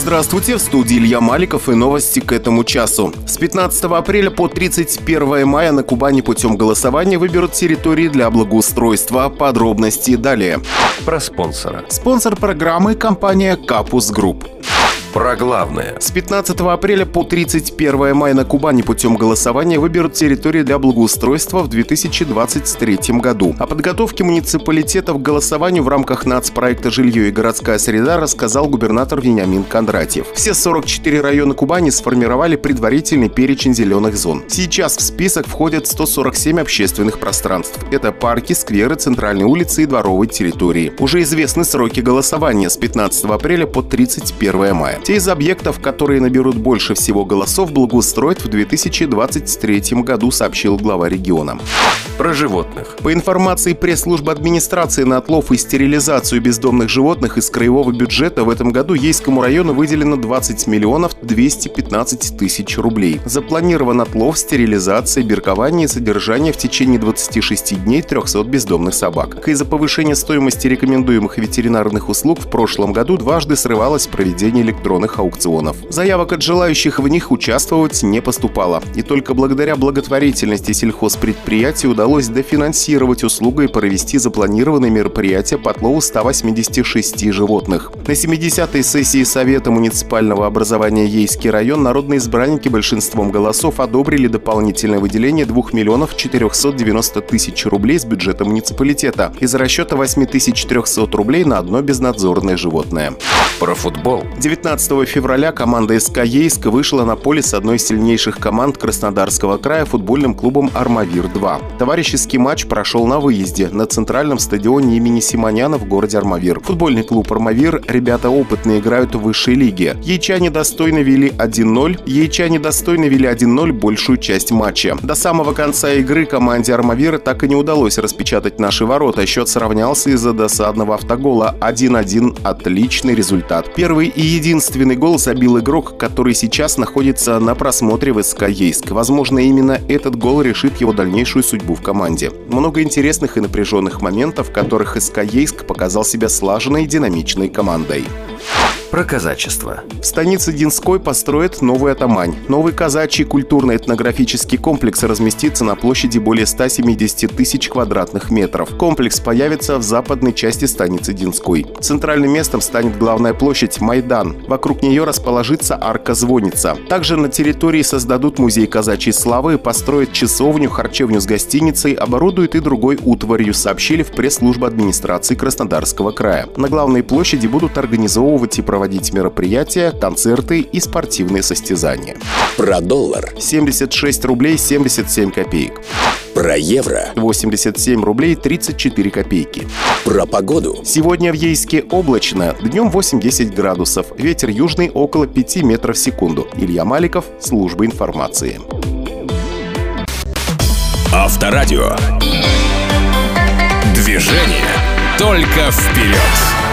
Здравствуйте, в студии Илья Маликов и новости к этому часу. С 15 апреля по 31 мая на Кубани путем голосования выберут территории для благоустройства. Подробности далее. Про спонсора. Спонсор программы – компания «Капус Групп». Про главное. С 15 апреля по 31 мая на Кубани путем голосования выберут территории для благоустройства в 2023 году. О подготовке муниципалитетов к голосованию в рамках нацпроекта «Жилье и городская среда» рассказал губернатор Вениамин Кондратьев. Все 44 района Кубани сформировали предварительный перечень зеленых зон. Сейчас в список входят 147 общественных пространств. Это парки, скверы, центральные улицы и дворовые территории. Уже известны сроки голосования с 15 апреля по 31 мая. Те из объектов, которые наберут больше всего голосов, благоустроят в 2023 году, сообщил глава региона. Про животных. По информации пресс-службы администрации на отлов и стерилизацию бездомных животных из краевого бюджета в этом году Ейскому району выделено 20 миллионов 215 тысяч рублей. Запланирован отлов, стерилизация, биркование и содержание в течение 26 дней 300 бездомных собак. Из-за повышения стоимости рекомендуемых ветеринарных услуг в прошлом году дважды срывалось проведение электронных аукционов. Заявок от желающих в них участвовать не поступало. И только благодаря благотворительности сельхозпредприятий удалось удалось дофинансировать услугу и провести запланированные мероприятия по отлову 186 животных. На 70-й сессии Совета муниципального образования Ейский район народные избранники большинством голосов одобрили дополнительное выделение 2 миллионов 490 тысяч рублей с бюджета муниципалитета из расчета 8300 рублей на одно безнадзорное животное. Про футбол. 19 февраля команда СК Ейск вышла на поле с одной из сильнейших команд Краснодарского края футбольным клубом «Армавир-2». Товарищеский матч прошел на выезде на центральном стадионе имени Симоняна в городе Армавир. Футбольный клуб «Армавир» ребята опытные играют в высшей лиге. Яйчане достойно вели 1-0. Яйчане достойно вели 1-0 большую часть матча. До самого конца игры команде «Армавира» так и не удалось распечатать наши ворота. Счет сравнялся из-за досадного автогола 1-1. Отличный результат. Первый и единственный гол забил игрок, который сейчас находится на просмотре в СК Ейск. Возможно, именно этот гол решит его дальнейшую судьбу в команде. Много интересных и напряженных моментов, в которых СК Ейск показал себя слаженной и динамичной командой. Про казачество. В станице Динской построят новый атамань. Новый казачий культурно-этнографический комплекс разместится на площади более 170 тысяч квадратных метров. Комплекс появится в западной части станицы Динской. Центральным местом станет главная площадь Майдан. Вокруг нее расположится арка-звонница. Также на территории создадут музей казачьей славы, построят часовню, харчевню с гостиницей, оборудуют и другой утварью, сообщили в пресс-службе администрации Краснодарского края. На главной площади будут организовывать и проводить проводить мероприятия, концерты и спортивные состязания. Про доллар. 76 рублей 77 копеек. Про евро. 87 рублей 34 копейки. Про погоду. Сегодня в Ейске облачно. Днем 8-10 градусов. Ветер южный около 5 метров в секунду. Илья Маликов, служба информации. Авторадио. Движение только вперед.